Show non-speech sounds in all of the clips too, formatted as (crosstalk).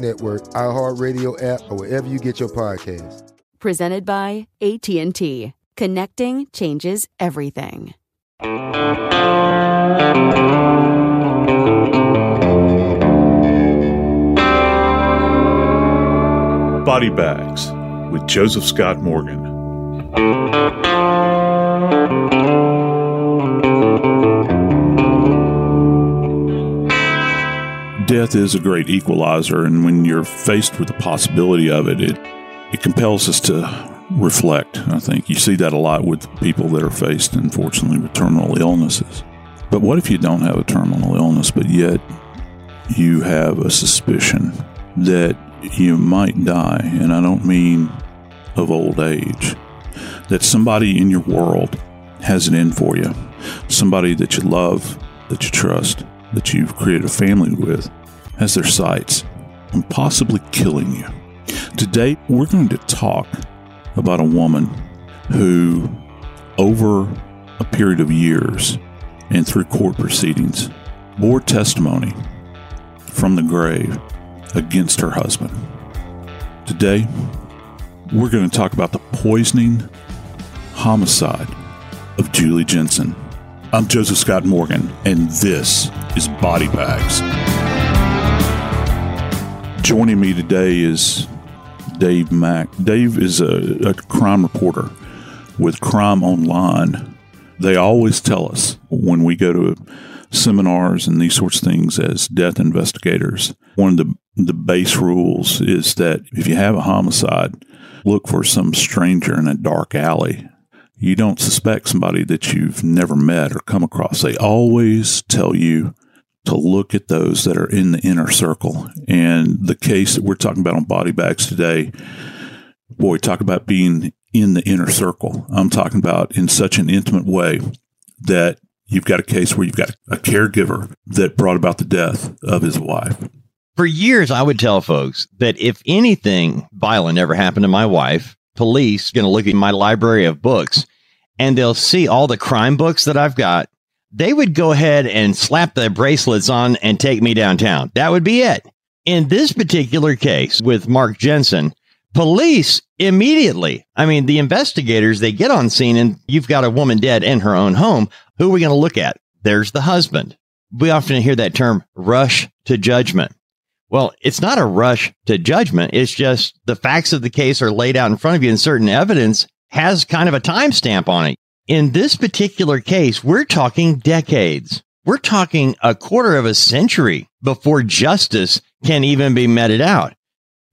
Network, iHeartRadio app, or wherever you get your podcasts. Presented by AT&T. Connecting changes everything. Body Bags with Joseph Scott Morgan. Death is a great equalizer, and when you're faced with the possibility of it, it, it compels us to reflect. I think you see that a lot with people that are faced, unfortunately, with terminal illnesses. But what if you don't have a terminal illness, but yet you have a suspicion that you might die? And I don't mean of old age, that somebody in your world has it in for you, somebody that you love, that you trust, that you've created a family with, has their sights on possibly killing you. Today, we're going to talk about a woman who, over a period of years and through court proceedings, bore testimony from the grave against her husband. Today, we're going to talk about the poisoning homicide of Julie Jensen. I'm Joseph Scott Morgan, and this is Body Bags. Joining me today is Dave Mack. Dave is a, a crime reporter with Crime Online. They always tell us when we go to seminars and these sorts of things as death investigators, one of the, the base rules is that if you have a homicide, look for some stranger in a dark alley. You don't suspect somebody that you've never met or come across. They always tell you to look at those that are in the inner circle. And the case that we're talking about on body bags today, boy, talk about being in the inner circle. I'm talking about in such an intimate way that you've got a case where you've got a caregiver that brought about the death of his wife. For years, I would tell folks that if anything violent ever happened to my wife, police going to look at my library of books and they'll see all the crime books that I've got they would go ahead and slap the bracelets on and take me downtown. That would be it. In this particular case with Mark Jensen, police immediately, I mean, the investigators, they get on scene and you've got a woman dead in her own home. Who are we going to look at? There's the husband. We often hear that term rush to judgment. Well, it's not a rush to judgment. It's just the facts of the case are laid out in front of you and certain evidence has kind of a timestamp on it. In this particular case, we're talking decades. We're talking a quarter of a century before justice can even be meted out.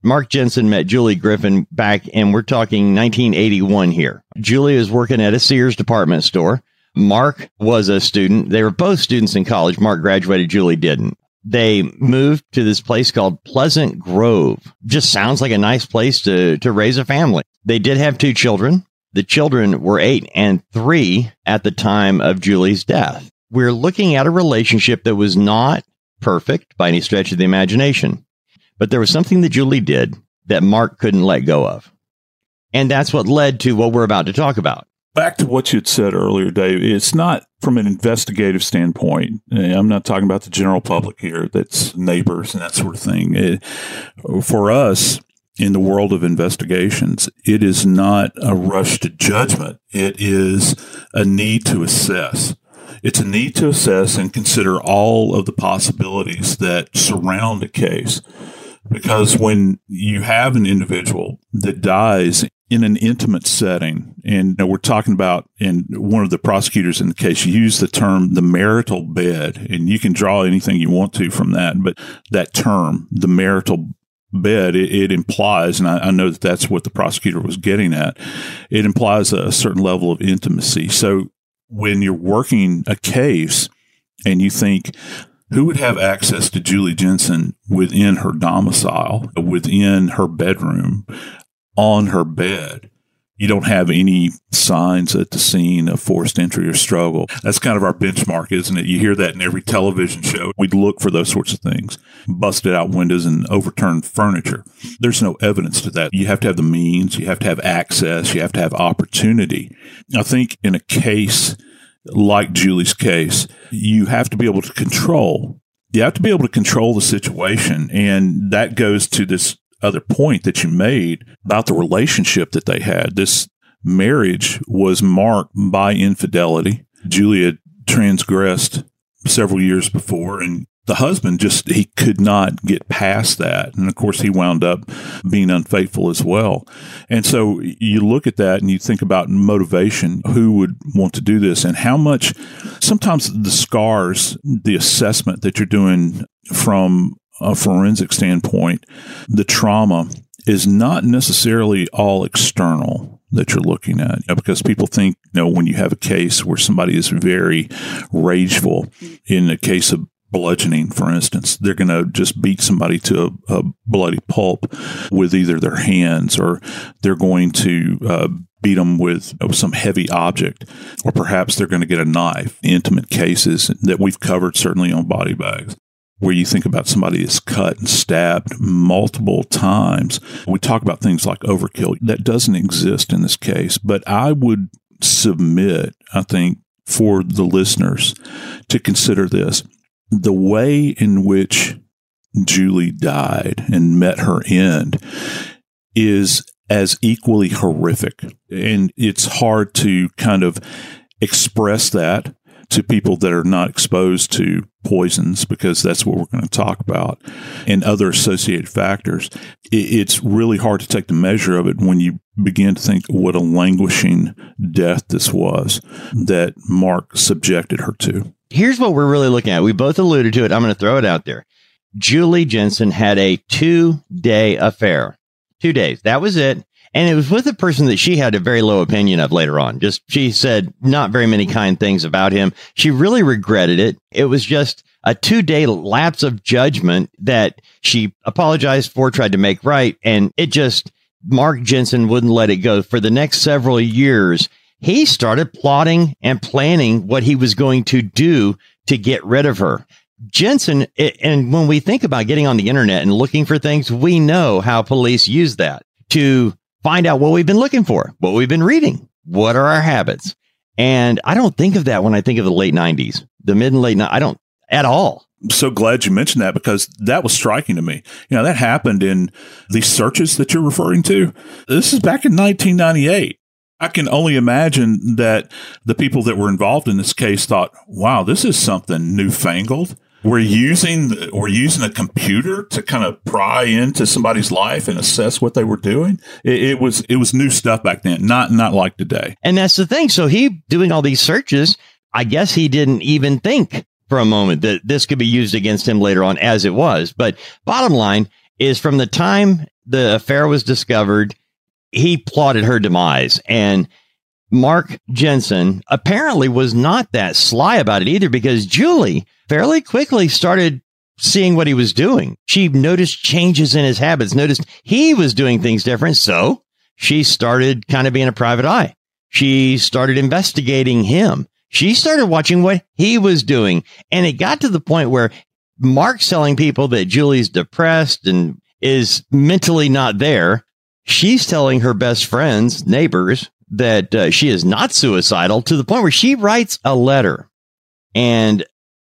Mark Jensen met Julie Griffin back, and we're talking 1981 here. Julie was working at a Sears department store. Mark was a student. They were both students in college. Mark graduated, Julie didn't. They moved to this place called Pleasant Grove. Just sounds like a nice place to, to raise a family. They did have two children. The children were eight and three at the time of Julie's death. We're looking at a relationship that was not perfect by any stretch of the imagination, but there was something that Julie did that Mark couldn't let go of. And that's what led to what we're about to talk about. Back to what you had said earlier, Dave, it's not from an investigative standpoint. I'm not talking about the general public here, that's neighbors and that sort of thing. It, for us, in the world of investigations, it is not a rush to judgment. It is a need to assess. It's a need to assess and consider all of the possibilities that surround a case. Because when you have an individual that dies in an intimate setting, and we're talking about, and one of the prosecutors in the case used the term the marital bed, and you can draw anything you want to from that, but that term, the marital bed, it, it implies, and I, I, know that that's what the prosecutor was getting at, it implies a certain level of intimacy. So when you're working a case and you think, who would have access to Julie Jensen within her domicile, within her bedroom, on her bed? You don't have any signs at the scene of forced entry or struggle. That's kind of our benchmark, isn't it? You hear that in every television show. We'd look for those sorts of things. Busted out windows and overturned furniture. There's no evidence to that. You have to have the means, you have to have access, you have to have opportunity. I think in a case like Julie's case, you have to be able to control. You have to be able to control the situation. And that goes to this other point that you made about the relationship that they had. This marriage was marked by infidelity. Julie transgressed several years before and the husband just he could not get past that and of course he wound up being unfaithful as well and so you look at that and you think about motivation who would want to do this and how much sometimes the scars the assessment that you're doing from a forensic standpoint the trauma is not necessarily all external that you're looking at because people think you know when you have a case where somebody is very rageful in the case of bludgeoning, for instance. They're going to just beat somebody to a, a, bloody pulp with either their hands or they're going to uh, beat them with some heavy object, or perhaps they're going to get a knife. Intimate cases that we've covered, certainly on body bags. Where you think about somebody that's cut and stabbed multiple times. We talk about things like overkill. That doesn't exist in this case, but I would submit, I think, for the listeners to consider this the way in which Julie died and met her end is as equally horrific. And it's hard to kind of express that to people that are not exposed to poisons because that's what we're going to talk about and other associated factors. It's really hard to take the measure of it when you begin to think what a languishing death this was that Mark subjected her to here's what we're really looking at. We both alluded to it. I'm going to throw it out there. Julie Jensen had a two day affair. Two days. That was it. And it was with a person that she had a very low opinion of later on. Just she said not very many kind things about him. She really regretted it. It was just a two day lapse of judgment that she apologized for, tried to make right. And it just, Mark Jensen wouldn't let it go for the next several years he started plotting and planning what he was going to do to get rid of her. Jensen, and when we think about getting on the internet and looking for things, we know how police use that to find out what we've been looking for, what we've been reading, what are our habits. And I don't think of that when I think of the late 90s, the mid and late, I don't at all. I'm so glad you mentioned that because that was striking to me. You know, that happened in these searches that you're referring to. This is back in 1998. I can only imagine that the people that were involved in this case thought, wow, this is something newfangled. We're using we're using a computer to kind of pry into somebody's life and assess what they were doing. It, it was it was new stuff back then, not not like today. And that's the thing. So he doing all these searches, I guess he didn't even think for a moment that this could be used against him later on, as it was. But bottom line is, from the time the affair was discovered he plotted her demise. And Mark Jensen apparently was not that sly about it either because Julie fairly quickly started seeing what he was doing. She noticed changes in his habits, noticed he was doing things different. So she started kind of being a private eye. She started investigating him. She started watching what he was doing. And it got to the point where Mark's telling people that Julie's depressed and is mentally not there she's telling her best friends, neighbors, that uh, she is not suicidal to the point where she writes a letter and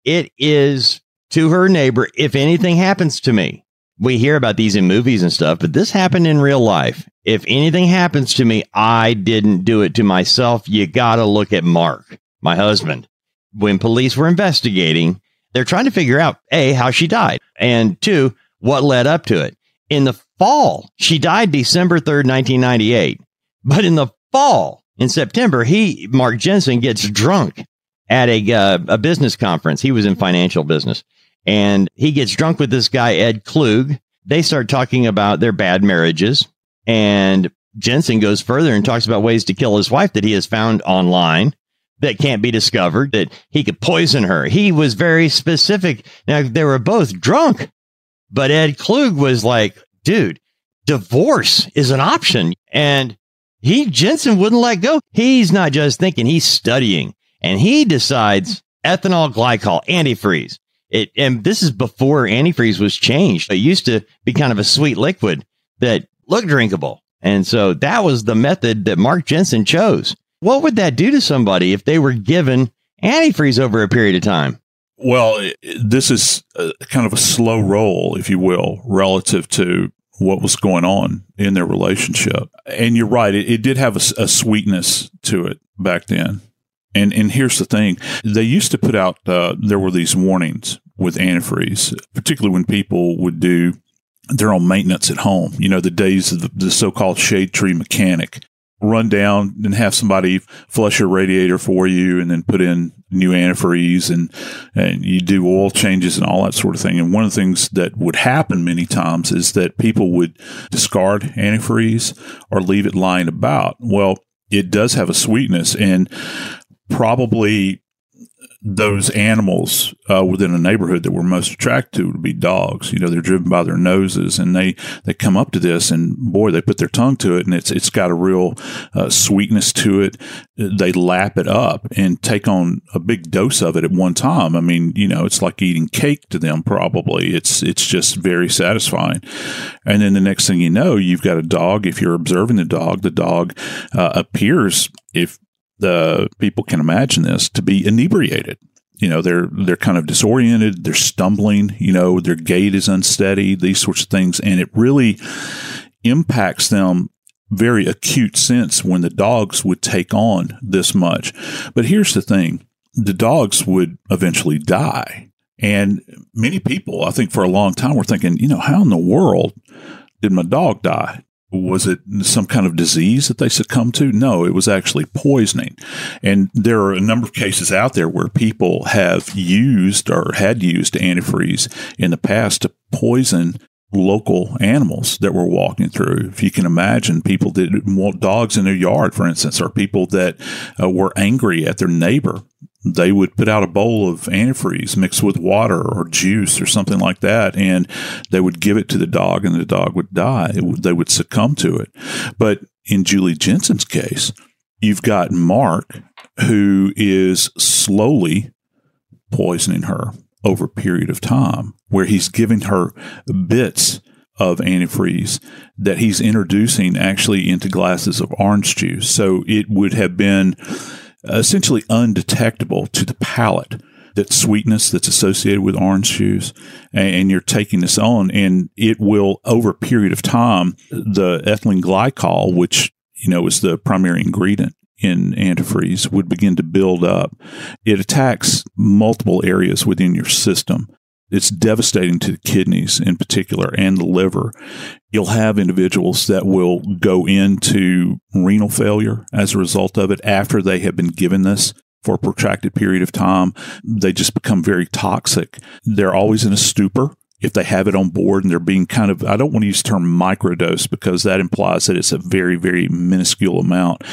it is to her neighbor if anything happens to me. We hear about these in movies and stuff, but this happened in real life. If anything happens to me, I didn't do it to myself. You got to look at Mark, my husband. When police were investigating, they're trying to figure out A, how she died, and two, what led up to it. In the fall, she died December 3rd, 1998. But in the fall, in September, he, Mark Jensen, gets drunk at a, uh, a business conference. He was in financial business and he gets drunk with this guy, Ed Klug. They start talking about their bad marriages and Jensen goes further and talks about ways to kill his wife that he has found online that can't be discovered, that he could poison her. He was very specific. Now, they were both drunk, but Ed Klug was like, dude, divorce is an option. And he, Jensen wouldn't let go. He's not just thinking, he's studying and he decides ethylene glycol antifreeze. It, and this is before antifreeze was changed. It used to be kind of a sweet liquid that looked drinkable. And so that was the method that Mark Jensen chose. What would that do to somebody if they were given antifreeze over a period of time? Well, this is a, kind of a slow roll, if you will, relative to what was going on in their relationship. And you're right, it, it did have a, a, sweetness to it back then. And and here's the thing: they used to put out uh, there were these warnings with antifreeze, particularly when people would do their own maintenance at home. You know, the days of the, the so-called shade tree mechanic run down and have somebody flush your radiator for you and then put in new antifreeze and and you do oil changes and all that sort of thing. And one of the things that would happen many times is that people would discard antifreeze or leave it lying about. Well, it does have a sweetness and probably those animals uh, within a neighborhood that we're most attracted to would be dogs. You know, they're driven by their noses, and they they come up to this, and boy, they put their tongue to it, and it's it's got a real uh, sweetness to it. They lap it up and take on a big dose of it at one time. I mean, you know, it's like eating cake to them. Probably, it's it's just very satisfying. And then the next thing you know, you've got a dog. If you're observing the dog, the dog uh, appears if the people can imagine this to be inebriated. You know, they're they're kind of disoriented, they're stumbling, you know, their gait is unsteady, these sorts of things, and it really impacts them very acute sense when the dogs would take on this much. But here's the thing, the dogs would eventually die. And many people, I think for a long time were thinking, you know, how in the world did my dog die? Was it some kind of disease that they succumbed to? No, it was actually poisoning. And there are a number of cases out there where people have used or had used antifreeze in the past to poison local animals that were walking through. If you can imagine people that want dogs in their yard, for instance, or people that uh, were angry at their neighbor they would put out a bowl of antifreeze mixed with water or juice or something like that, and they would give it to the dog, and the dog would die. they would succumb to it. But in Julie Jensen's case, you've got Mark who is slowly poisoning her over a period of time, where he's giving her bits of antifreeze that he's introducing actually into glasses of orange juice. So it would have been Uh, essentially undetectable to the palate that sweetness that's associated with orange juice and you're taking this on and it will over a period of time the ethylene glycol which you know is the primary ingredient in antifreeze would begin to build up. It attacks multiple areas within your system it's devastating to the kidneys in particular and the liver. You'll have individuals that will go into renal failure as a result of it after they have been given this for a protracted period of time. They just become very toxic. They're always in a stupor if they have it on board and they're being kind of, I don't want to use the term microdose because that implies that it's a very, very minuscule amount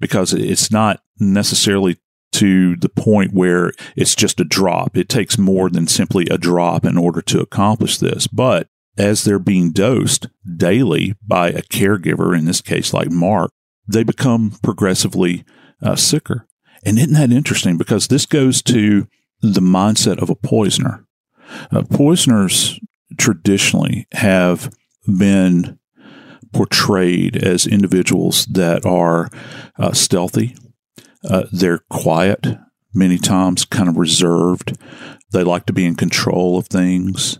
because it's not necessarily to the point where it's just a drop. It takes more than simply a drop in order to accomplish this. But as they're being dosed daily by a caregiver, in this case, like Mark, they become progressively uh, sicker. And isn't that interesting? Because this goes to the mindset of a poisoner. Uh, poisoners traditionally have been portrayed as individuals that are uh, stealthy. Uh, they're quiet, many times kind of reserved. They like to be in control of things.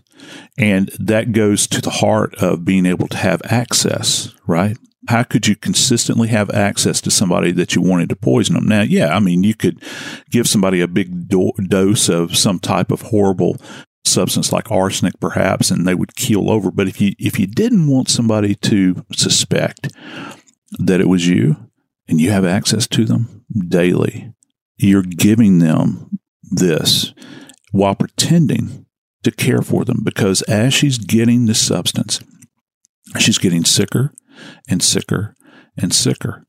And that goes to the heart of being able to have access, right? How could you consistently have access to somebody that you wanted to poison them? Now, yeah, I mean, you could give somebody a big do- dose of some type of horrible substance like arsenic, perhaps, and they would keel over. But if you if you didn't want somebody to suspect that it was you, and you have access to them daily, you're giving them this while pretending to care for them because as she's getting this substance, she's getting sicker and sicker and sicker.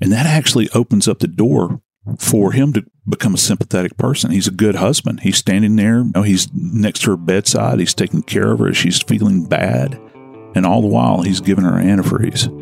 And that actually opens up the door for him to become a sympathetic person. He's a good husband. He's standing there, you know, he's next to her bedside, he's taking care of her. She's feeling bad. And all the while, he's giving her antifreeze.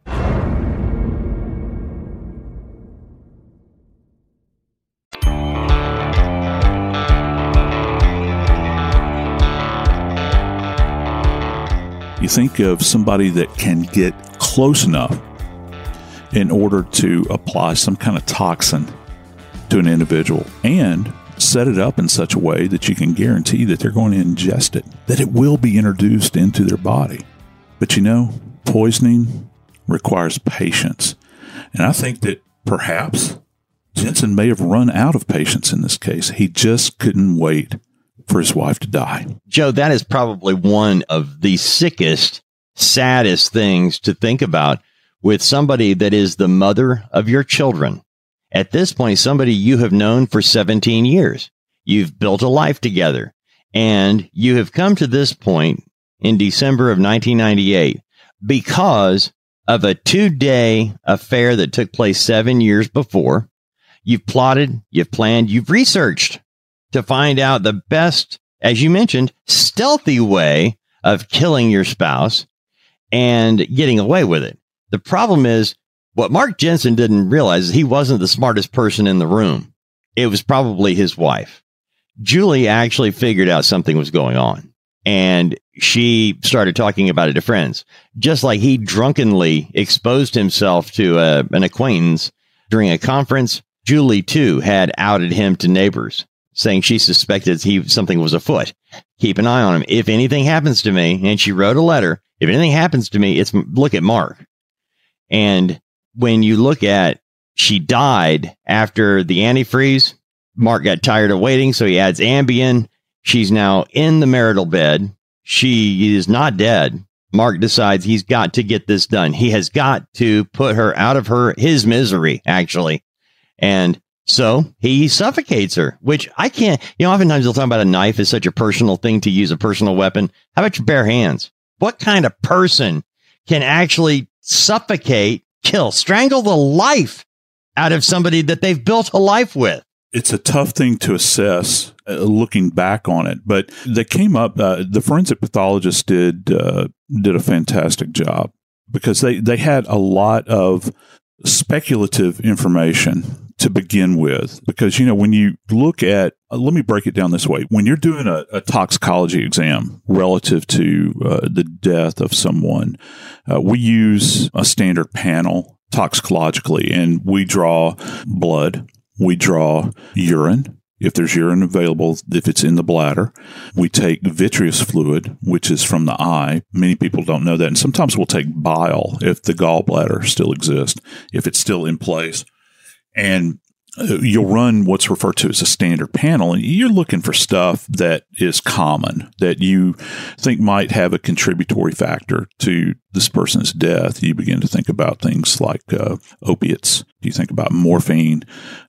You think of somebody that can get close enough in order to apply some kind of toxin to an individual and set it up in such a way that you can guarantee that they're going to ingest it, that it will be introduced into their body. But you know, poisoning requires patience. And I think that perhaps Jensen may have run out of patience in this case. He just couldn't wait for his wife to die. Joe, that is probably one of the sickest, saddest things to think about with somebody that is the mother of your children. At this point, somebody you have known for 17 years. You've built a life together and you have come to this point in December of 1998 because of a two day affair that took place seven years before. You've plotted, you've planned, you've researched to find out the best, as you mentioned, stealthy way of killing your spouse and getting away with it. The problem is What Mark Jensen didn't realize is he wasn't the smartest person in the room. It was probably his wife. Julie actually figured out something was going on and she started talking about it to friends, just like he drunkenly exposed himself to a, uh, an acquaintance during a conference. Julie too had outed him to neighbors, saying she suspected he something was afoot. Keep an eye on him. If anything happens to me, and she wrote a letter. If anything happens to me, it's look at Mark. And when you look at she died after the antifreeze, Mark got tired of waiting, so he adds Ambien. She's now in the marital bed. She is not dead. Mark decides he's got to get this done. He has got to put her out of her his misery, actually. And so he suffocates her, which I can't, you know, oftentimes they'll talk about a knife is such a personal thing to use a personal weapon. How about your bare hands? What kind of person can actually suffocate, kill, strangle the life out of somebody that they've built a life with? It's a tough thing to assess uh, looking back on it, but they came up. Uh, the forensic pathologist did uh, did a fantastic job because they they had a lot of speculative information to begin with. Because you know when you look at uh, let me break it down this way. When you're doing a, a toxicology exam relative to uh, the death of someone uh, we use a standard panel toxicologically and we draw blood we draw urine if there's urine available, if it's in the bladder, we take vitreous fluid, which is from the eye. Many people don't know that. And sometimes we'll take bile if the gallbladder still exists, if it's still in place and you'll run what's referred to as a standard panel and you're looking for stuff that is common that you think might have a contributory factor to this person's death. You begin to think about things like uh, opiates. You think about morphine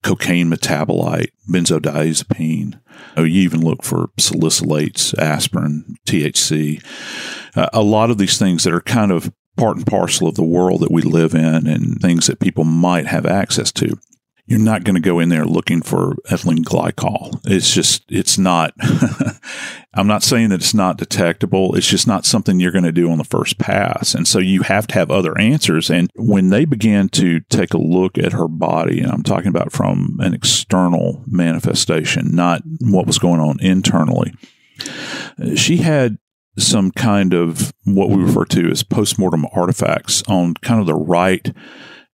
cocaine metabolite benzodiazepine. You even look for salicylates aspirin thc uh, a lot of these things that are kind of part and parcel of the world that we live in and things that people might have access to you're not going to go in there looking for ethylene glycol. It's just, it's not, (laughs) I'm not saying that it's not detectable. It's just not something you're going to do on the first pass. And so you have to have other answers. And when they began to take a look at her body, and I'm talking about from an external manifestation, not what was going on internally, she had some kind of what we refer to as postmortem artifacts on kind of the right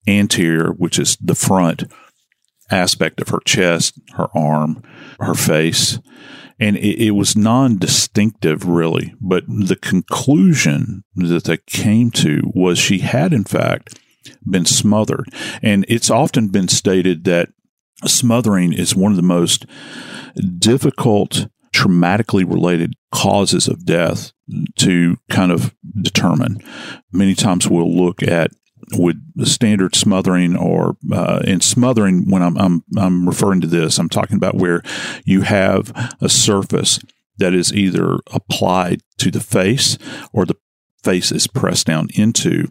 anterior, which is the front aspect of her chest, her arm, her face. And it, it was non distinctive, really. But the conclusion that they came to was she had, in fact, been smothered. And it's often been stated that smothering is one of the most difficult traumatically related causes of death to kind of determine. Many times we'll look at with standard smothering or uh, in smothering when I'm, I'm I'm referring to this I'm talking about where you have a surface that is either applied to the face or the face is pressed down into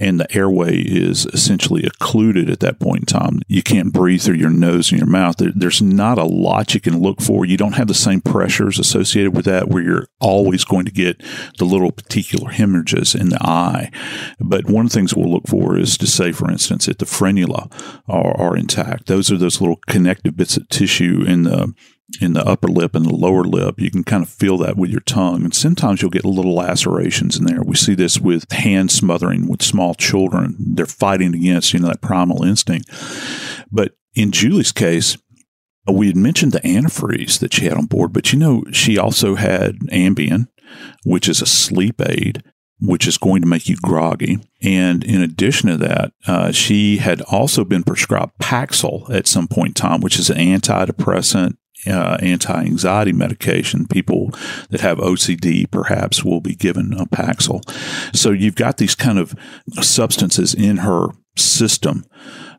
and the airway is essentially occluded at that point in time. You can't breathe through your nose and your mouth. there's not a lot you can look for. You don't have the same pressures associated with that where you're always going to get the little petechial hemorrhages in the eye. But one of the things we'll look for is to say, for instance, if the frenula are, are intact. Those are those little connective bits of tissue in the in the upper lip and the lower lip. You can kind of feel that with your tongue. And sometimes you'll get little lacerations in there. We see this with hand smothering with small children. They're fighting against, you know, that primal instinct. But in Julie's case, we had mentioned the antifreeze that she had on board, but you know, she also had Ambien, which is a sleep aid which is going to make you groggy. And in addition to that, uh, she had also been prescribed Paxil at some point in time, which is an antidepressant uh, anti-anxiety medication. People that have OCD perhaps will be given a Paxil. So you've got these kind of substances in her system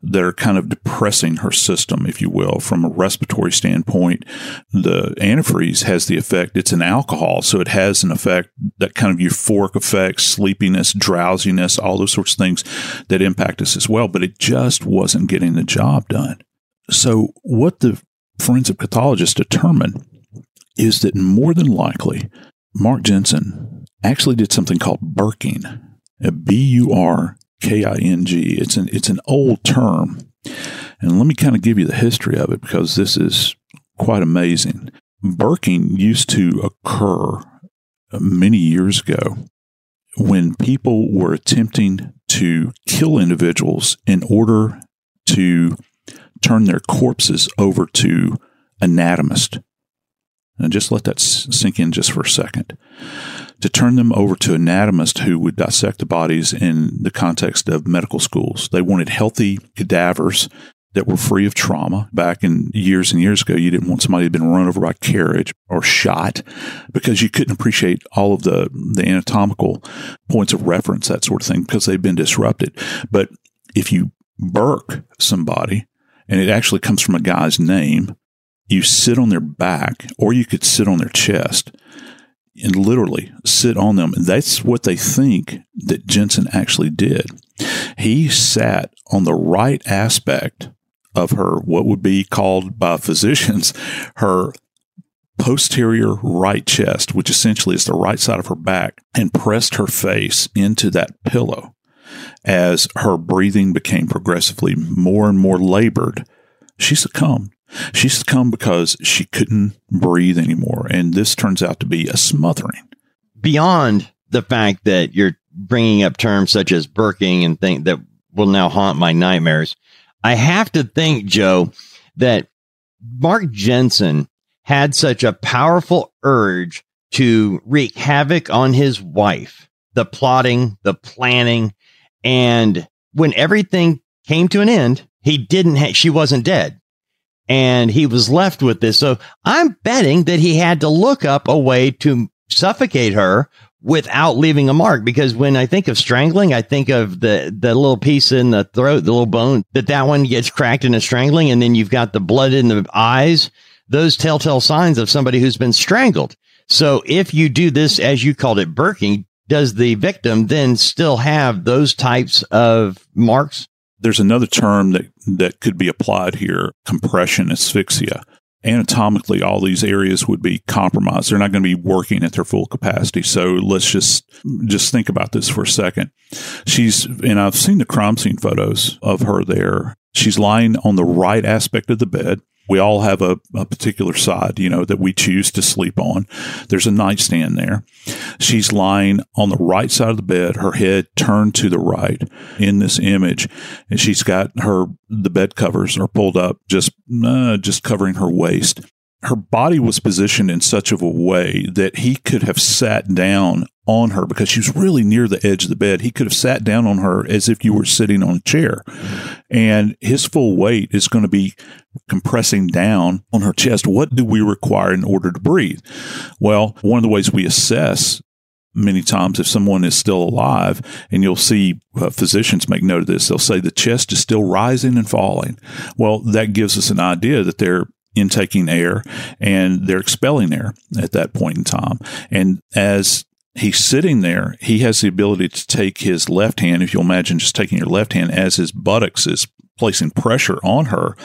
that are kind of depressing her system, if you will, from a respiratory standpoint. The antifreeze has the effect, it's an alcohol, so it has an effect, that kind of euphoric effect, sleepiness, drowsiness, all those sorts of things that impact us as well, but it just wasn't getting the job done. So, what the forensic pathologists determine is that more than likely, Mark Jensen actually did something called burking, B U R K I N G. It's an it's an old term, and let me kind of give you the history of it because this is quite amazing. Burking used to occur uh, many years ago when people were attempting to kill individuals in order to turn their corpses over to anatomists. And just let that sink in just for a second. To turn them over to anatomists who would dissect the bodies in the context of medical schools. They wanted healthy cadavers that were free of trauma. Back in years and years ago, you didn't want somebody who'd been run over by carriage or shot because you couldn't appreciate all of the, the anatomical points of reference, that sort of thing, because they've been disrupted. But if you burk somebody, and it actually comes from a guy's name, you sit on their back or you could sit on their chest and literally sit on them. And that's what they think that Jensen actually did. He sat on the right aspect of her, what would be called by physicians, (laughs) her posterior right chest, which essentially is the right side of her back, and pressed her face into that pillow as her breathing became progressively more and more labored. She succumbed. She succumbed because she couldn't breathe anymore. And this turns out to be a smothering. Beyond the fact that you're bringing up terms such as burking and things that will now haunt my nightmares, I have to think, Joe, that Mark Jensen had such a powerful urge to wreak havoc on his wife, the plotting, the planning. And when everything came to an end, he didn't, ha- she wasn't dead. And he was left with this. So I'm betting that he had to look up a way to suffocate her without leaving a mark because when I think of strangling, I think of the the little piece in the throat, the little bone that that one gets cracked in a strangling, and then you've got the blood in the eyes. Those telltale signs of somebody who's been strangled. So if you do this, as you called it, burking, does the victim then still have those types of marks? There's another term that, that could be applied here compression asphyxia. Anatomically all these areas would be compromised. They're not going to be working at their full capacity. So let's just just think about this for a second. She's and i've seen the crime scene photos of her there. She's lying on the right aspect of the bed we all have a, a, particular side, you know, that we choose to sleep on. There's a nightstand there. She's lying on the right side of the bed, her head turned to the right in this image. And she's got her, the bed covers are pulled up, just, uh, just covering her waist her body was positioned in such of a way that he could have sat down on her because she was really near the edge of the bed. He could have sat down on her as if you were sitting on a chair. And his full weight is going to be compressing down on her chest. What do we require in order to breathe? Well, one of the ways we assess many times if someone is still alive and you'll see uh, physicians make note of this they'll say the chest is still rising and falling well that gives us an idea that they're intaking air and they're expelling air at that point in time. And as he's sitting there, he has the ability to take his left hand, if you'll imagine just taking your left hand as his buttocks is placing pressure on her,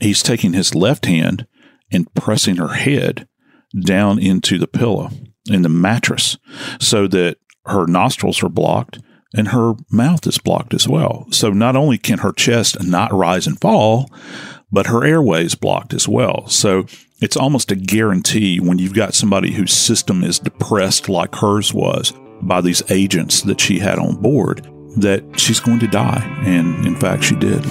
he's taking his left hand and pressing her head down into the pillow in the mattress so that her nostrils are blocked and her mouth is blocked as well. So not only can her chest not rise and fall, but her airways blocked as well. So it's almost a guarantee when you've got somebody whose system is depressed like hers was by these agents that she had on board that she's going to die. And in fact, she did.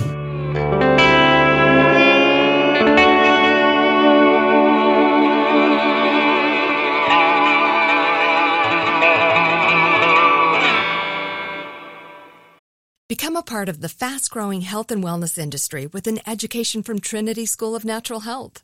Become a part of the fast growing health and wellness industry with an education from Trinity School of Natural Health.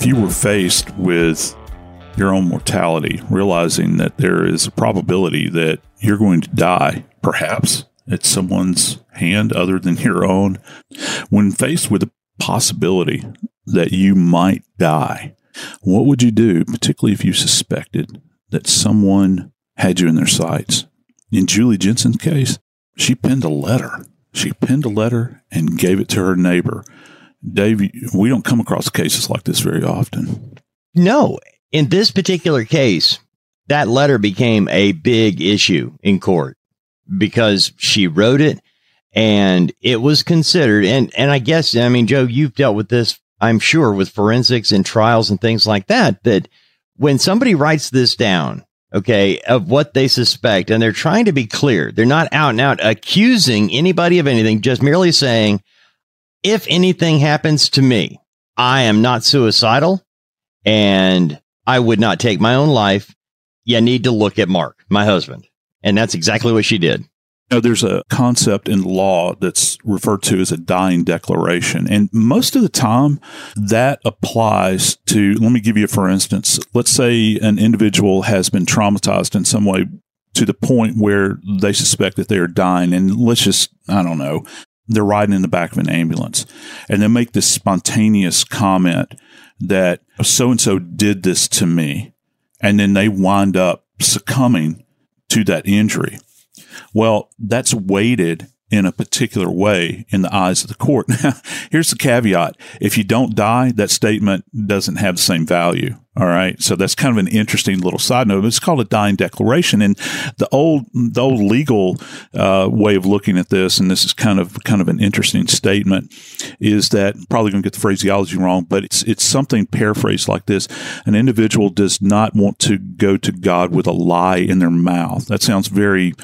If you were faced with your own mortality, realizing that there is a probability that you're going to die, perhaps at someone's hand other than your own, when faced with the possibility that you might die, what would you do, particularly if you suspected that someone had you in their sights? In Julie Jensen's case, she penned a letter. She penned a letter and gave it to her neighbor Dave, we don't come across cases like this very often. No. In this particular case, that letter became a big issue in court because she wrote it and it was considered and and I guess I mean Joe you've dealt with this I'm sure with forensics and trials and things like that that when somebody writes this down okay of what they suspect and they're trying to be clear they're not out and out accusing anybody of anything just merely saying if anything happens to me, I am not suicidal and I would not take my own life. You need to look at Mark, my husband. And that's exactly what she did. Now, there's a concept in law that's referred to as a dying declaration. And most of the time, that applies to, let me give you, for instance, let's say an individual has been traumatized in some way to the point where they suspect that they are dying. And let's just, I don't know, they're riding in the back of an ambulance and they make this spontaneous comment that so and so did this to me. And then they wind up succumbing to that injury. Well, that's weighted in a particular way in the eyes of the court. (laughs) Now, here's the caveat. If you don't die, that statement doesn't have the same value. All right. So that's kind of an interesting little side note. It's called a dying declaration. And the old, the old legal uh, way of looking at this, and this is kind of kind of an interesting statement, is that probably going to get the phraseology wrong, but it's it's something paraphrased like this: An individual does not want to go to God with a lie in their mouth. That sounds very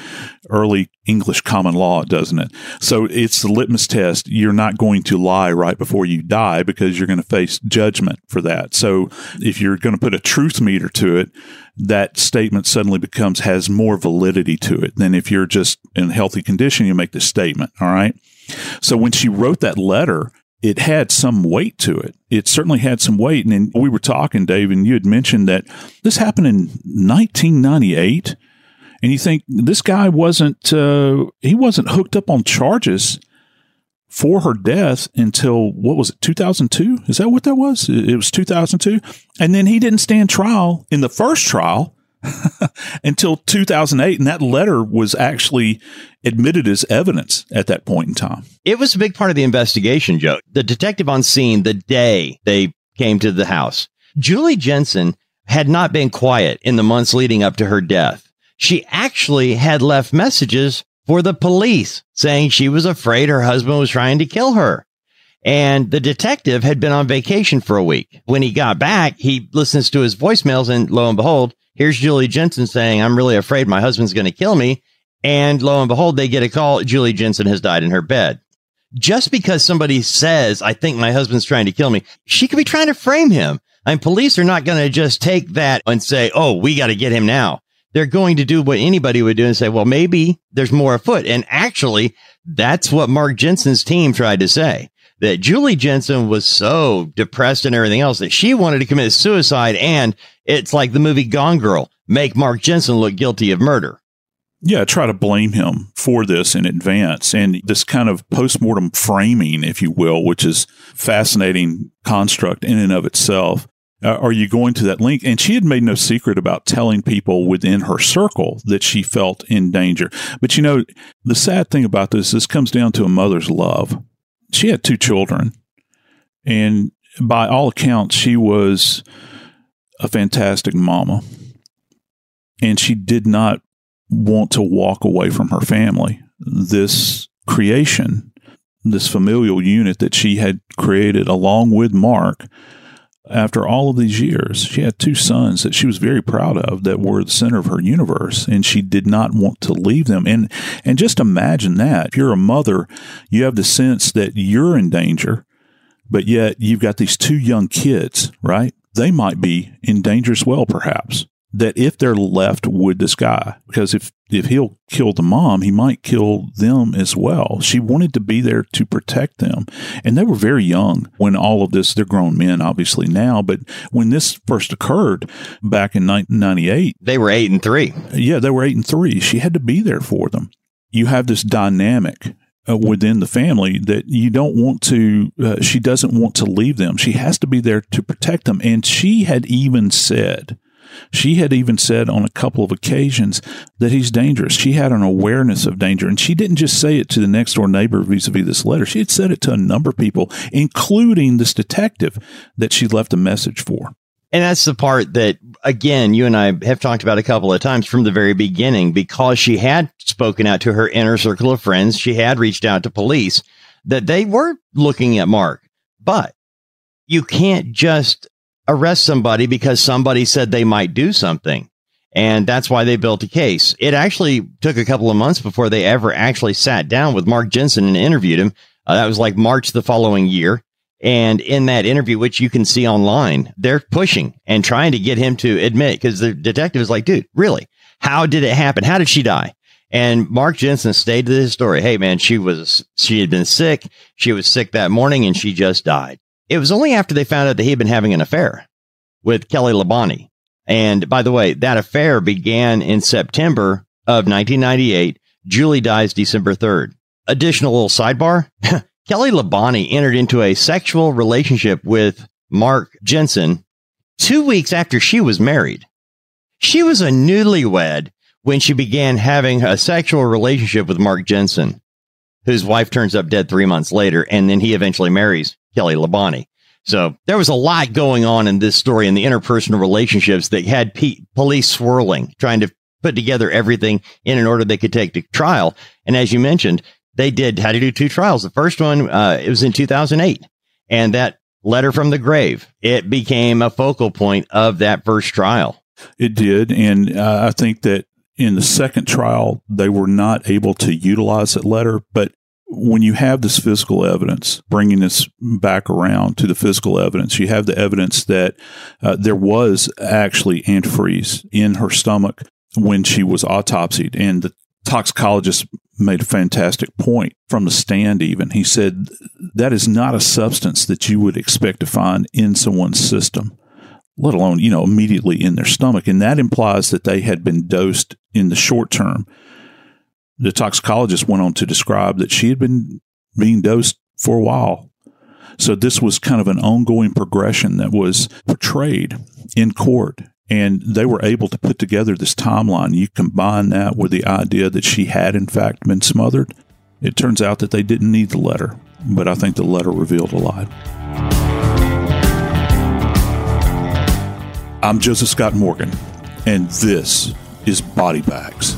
early English common law, doesn't it? So it's the litmus test. You're not going to lie right before you die because you're going to face judgment for that. So if you're going to put a truth meter to it, that statement suddenly becomes has more validity to it than if you're just in healthy condition, you make the statement. All right. So when she wrote that letter, it had some weight to it. It certainly had some weight. And we were talking, Dave, and you had mentioned that this happened in 1998. And you think this guy wasn't, uh, he wasn't hooked up on charges for her death until what was it 2002 is that what that was? It was 2002 and then he didn't stand trial in the first trial (laughs) until 2008 and that letter was actually admitted as evidence at that point in time. It was a big part of the investigation joe. The detective on scene the day they came to the house. Julie jensen had not been quiet in the months leading up to her death. She actually had left messages for the police saying she was afraid her husband was trying to kill her. And the detective had been on vacation for a week. When he got back, he listens to his voicemails and lo and behold, here's Julie Jensen saying, I'm really afraid my husband's going to kill me. And lo and behold, they get a call. Julie Jensen has died in her bed. Just because somebody says, I think my husband's trying to kill me, she could be trying to frame him. Mean, police are not going to just take that and say, oh, we got to get him now. They're going to do what anybody would do and say, well, maybe there's more afoot. And actually, that's what Mark Jensen's team tried to say that Julie Jensen was so depressed and everything else that she wanted to commit suicide. And it's like the movie Gone Girl, make Mark Jensen look guilty of murder. Yeah, try to blame him for this in advance. And this kind of postmortem framing, if you will, which is fascinating construct in and of itself. Uh, are you going to that link? And she had made no secret about telling people within her circle that she felt in danger. But you know, the sad thing about this, this comes down to a mother's love. She had two children. And by all accounts, she was a fantastic mama. And she did not want to walk away from her family. This creation, this familial unit that she had created along with Mark, after all of these years, she had two sons that she was very proud of that were the center of her universe, and she did not want to leave them. And and just imagine that if you're a mother, you have the sense that you're in danger, but yet you've got these two young kids, right? They might be in danger as well, perhaps that if they're left with this guy, because if, if he'll kill the mom, he might kill them as well. She wanted to be there to protect them. And they were very young when all of this, they're grown men, obviously now, but when this first occurred back in 1998, they were eight and three. Yeah, they were eight and three. She had to be there for them. You have this dynamic uh, within the family that you don't want to uh, she doesn't want to leave them she has to be there to protect them and she had even said she had even said on a couple of occasions that he's dangerous. She had an awareness of danger, and she didn't just say it to the next door neighbor vis a vis this letter. She had said it to a number of people, including this detective that she left a message for. And that's the part that, again, you and I have talked about a couple of times from the very beginning because she had spoken out to her inner circle of friends. She had reached out to police that they were looking at Mark, but you can't just arrest somebody because somebody said they might do something. And that's why they built a case. It actually took a couple of months before they ever actually sat down with Mark Jensen and interviewed him. Uh, that was like March the following year. And in that interview, which you can see online, they're pushing and trying to get him to admit because the detective is like, dude, really? How did it happen? How did she die? And Mark Jensen stayed to his story. Hey, man, she was, she had been sick. She was sick that morning and she just died. It was only after they found out that he had been having an affair with Kelly Labonte. And by the way, that affair began in September of 1998. Julie dies December 3rd. Additional little sidebar. (laughs) Kelly Labonte entered into a sexual relationship with Mark Jensen two weeks after she was married. She was a newlywed when she began having a sexual relationship with Mark Jensen, whose wife turns up dead three months later, and then he eventually marries Kelly Labonte. So there was a lot going on in this story and the interpersonal relationships that had police swirling, trying to put together everything in an order they could take to trial. And as you mentioned, they did had to do two trials. The first one, uh, it was in 2008 and that letter from the grave, it became a focal point of that first trial. It did. And uh, I think that in the second trial, they were not able to utilize that letter, but when you have this physical evidence, bringing this back around to the physical evidence, you have the evidence that uh, there was actually antifreeze in her stomach when she was autopsied. And the toxicologist made a fantastic point from the stand, even. He said that is not a substance that you would expect to find in someone's system let alone, you know, immediately in their stomach. And that implies that they had been dosed in the short term the toxicologist went on to describe that she had been being dosed for a while. So this was kind of an ongoing progression that was portrayed in court. And they were able to put together this timeline. You combine that with the idea that she had, in fact, been smothered. It turns out that they didn't need the letter, but I think the letter revealed a lot. I'm Joseph Scott Morgan, and this is body bags.